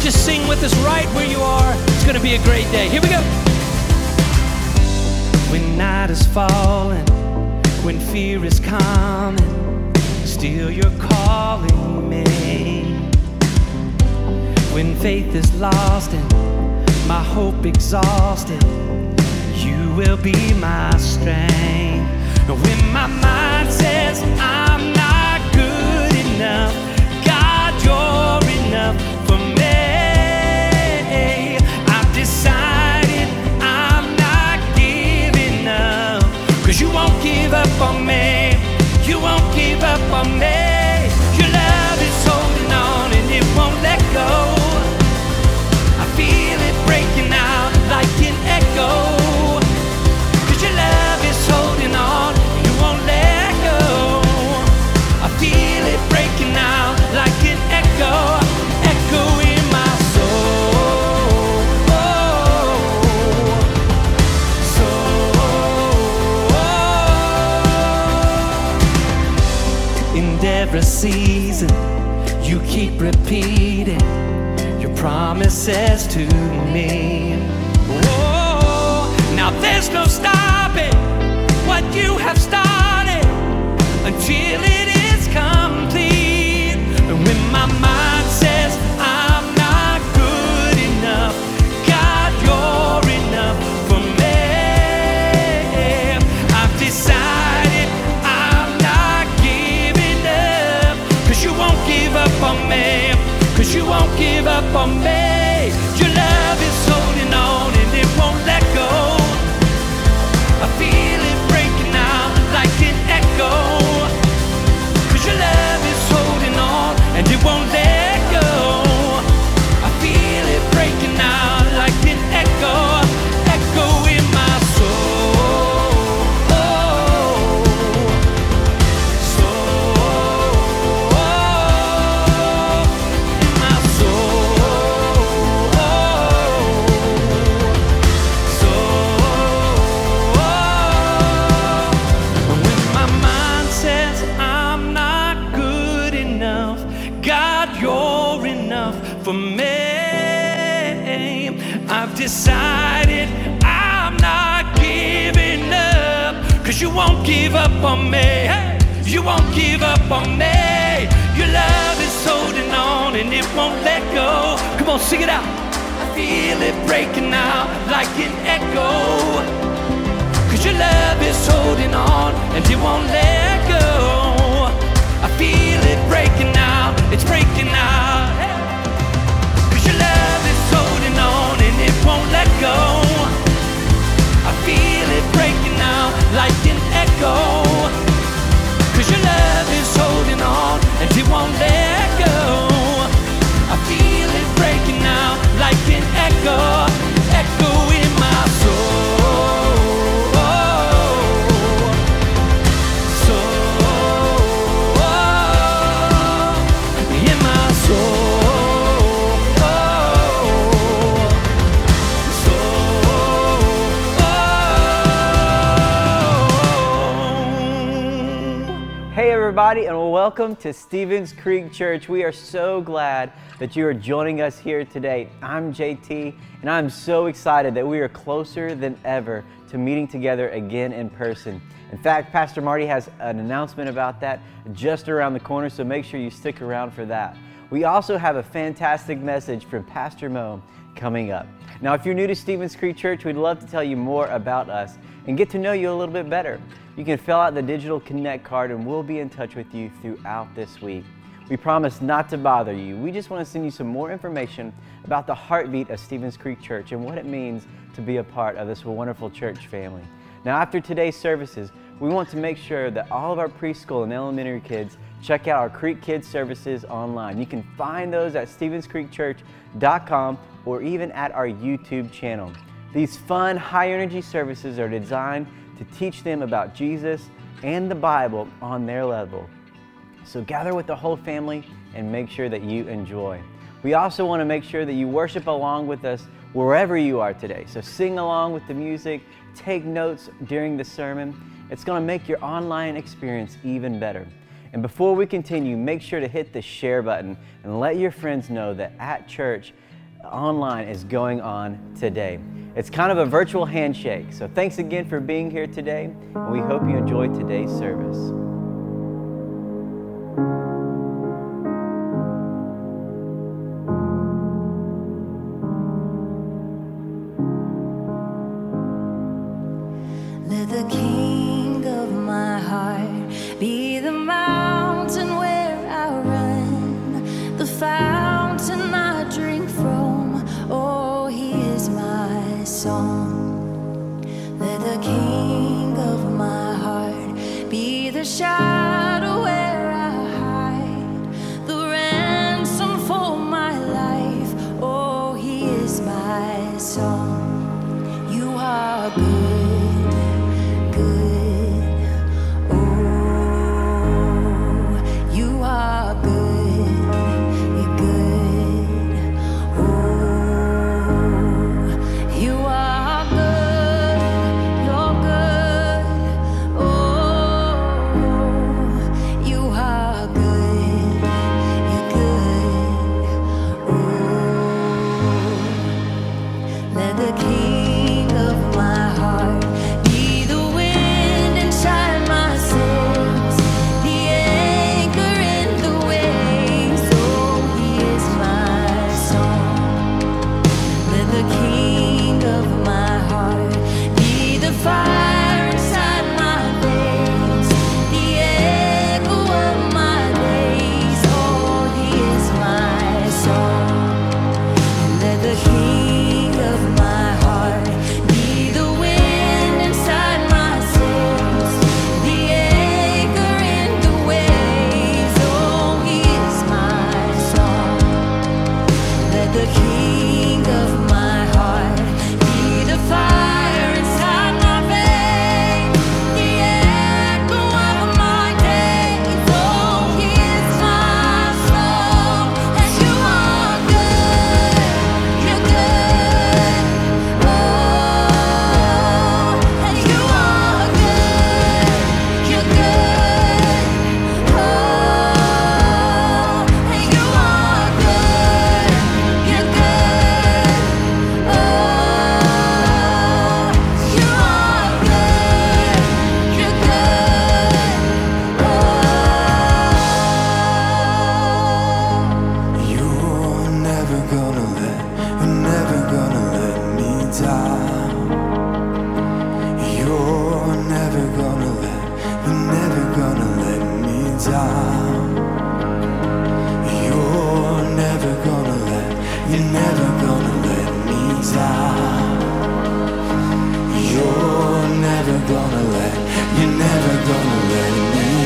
Just sing with us right where you are. It's going to be a great day. Here we go. When night is falling, when fear is coming, still you're calling me. When faith is lost and my hope exhausted, you will be my strength. When my mind says I'm not good enough, up on me. Keep repeating your promises to me. Oh, now there's no stopping what you have started until it give decided I'm not giving up, cause you won't give up on me. You won't give up on me. Your love is holding on and it won't let go. Come on, sing it out. I feel it breaking out like an echo. Cause your love is holding on and it won't let go. Everybody, and welcome to Stevens Creek Church. We are so glad that you are joining us here today. I'm JT, and I'm so excited that we are closer than ever to meeting together again in person. In fact, Pastor Marty has an announcement about that just around the corner, so make sure you stick around for that. We also have a fantastic message from Pastor Mo coming up. Now, if you're new to Stevens Creek Church, we'd love to tell you more about us and get to know you a little bit better. You can fill out the digital Connect card and we'll be in touch with you throughout this week. We promise not to bother you. We just want to send you some more information about the heartbeat of Stevens Creek Church and what it means to be a part of this wonderful church family. Now, after today's services, we want to make sure that all of our preschool and elementary kids check out our Creek Kids services online. You can find those at StevensCreekChurch.com or even at our YouTube channel. These fun, high energy services are designed to teach them about Jesus and the Bible on their level. So gather with the whole family and make sure that you enjoy. We also want to make sure that you worship along with us wherever you are today. So sing along with the music, take notes during the sermon. It's going to make your online experience even better. And before we continue, make sure to hit the share button and let your friends know that at church online is going on today. It's kind of a virtual handshake. So thanks again for being here today, and we hope you enjoy today's service. Let the king be the king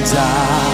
die.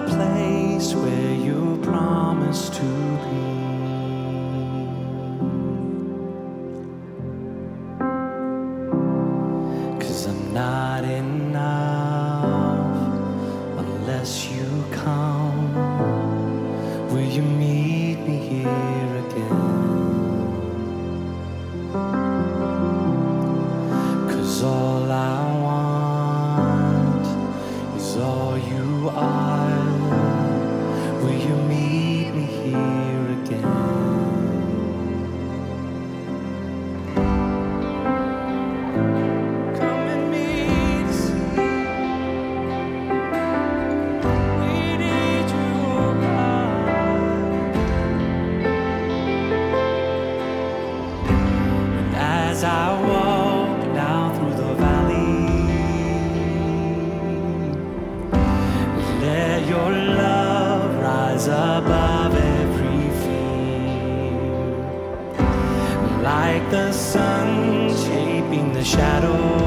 The place where you promised to be. Shadow.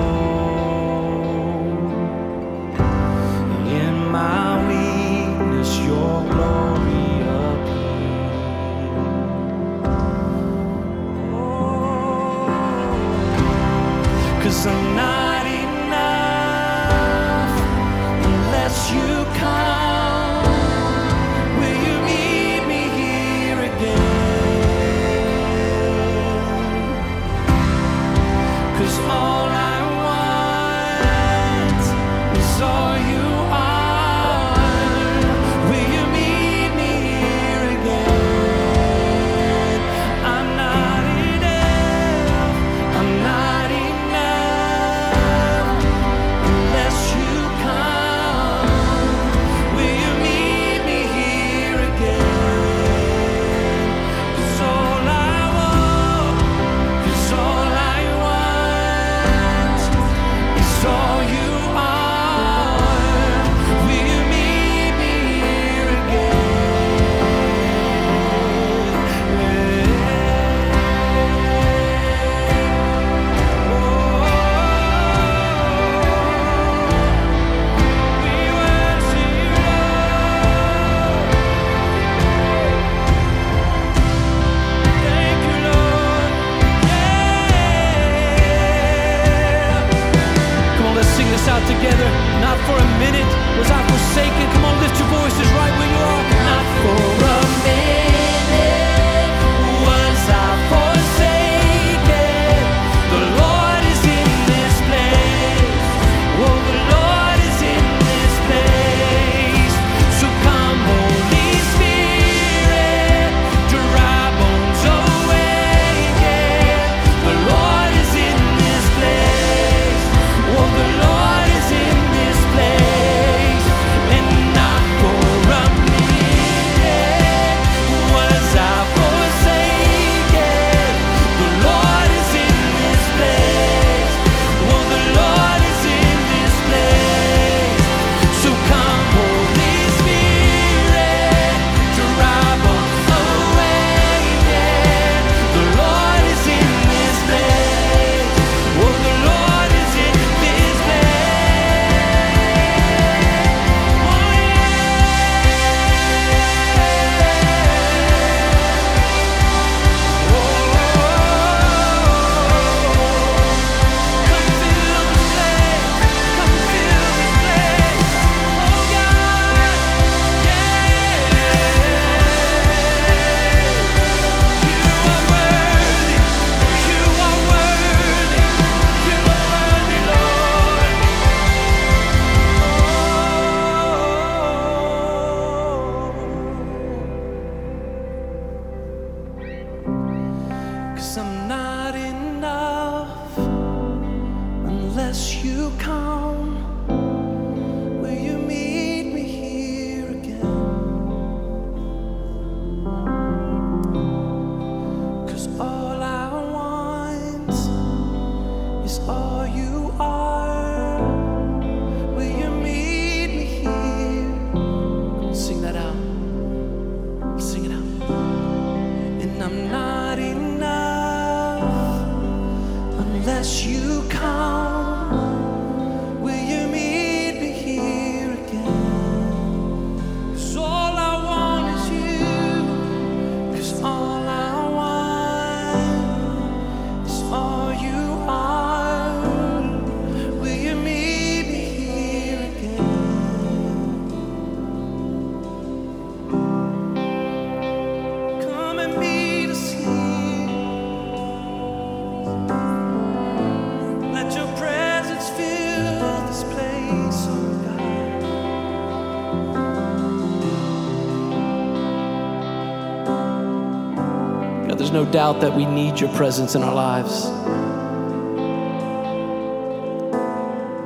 Doubt that we need your presence in our lives.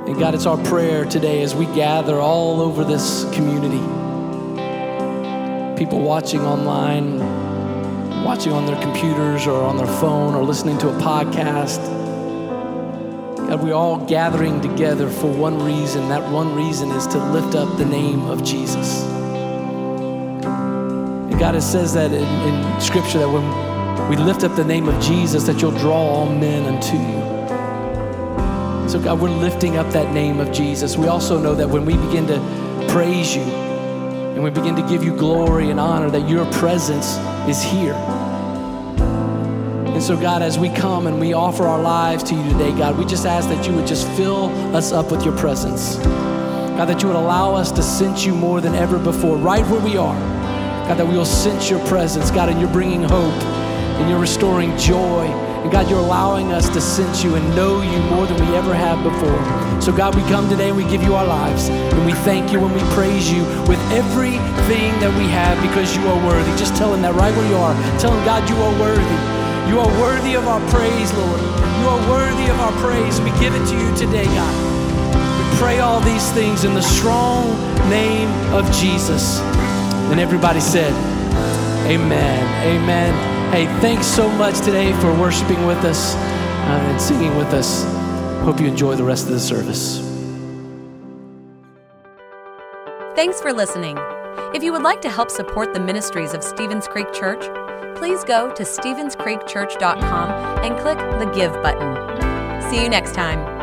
And God, it's our prayer today as we gather all over this community. People watching online, watching on their computers or on their phone or listening to a podcast. God, we're all gathering together for one reason. That one reason is to lift up the name of Jesus. And God, it says that in, in Scripture that when we lift up the name of Jesus, that you'll draw all men unto you. So, God, we're lifting up that name of Jesus. We also know that when we begin to praise you and we begin to give you glory and honor, that your presence is here. And so, God, as we come and we offer our lives to you today, God, we just ask that you would just fill us up with your presence. God, that you would allow us to sense you more than ever before, right where we are. God, that we will sense your presence, God, and you're bringing hope and you're restoring joy. And God, you're allowing us to sense you and know you more than we ever have before. So, God, we come today and we give you our lives. And we thank you and we praise you with everything that we have because you are worthy. Just tell him that right where you are. Tell him, God, you are worthy. You are worthy of our praise, Lord. You are worthy of our praise. We give it to you today, God. We pray all these things in the strong name of Jesus. And everybody said, Amen. Amen. Hey, thanks so much today for worshiping with us uh, and singing with us. Hope you enjoy the rest of the service. Thanks for listening. If you would like to help support the ministries of Stevens Creek Church, please go to StevensCreekChurch.com and click the Give button. See you next time.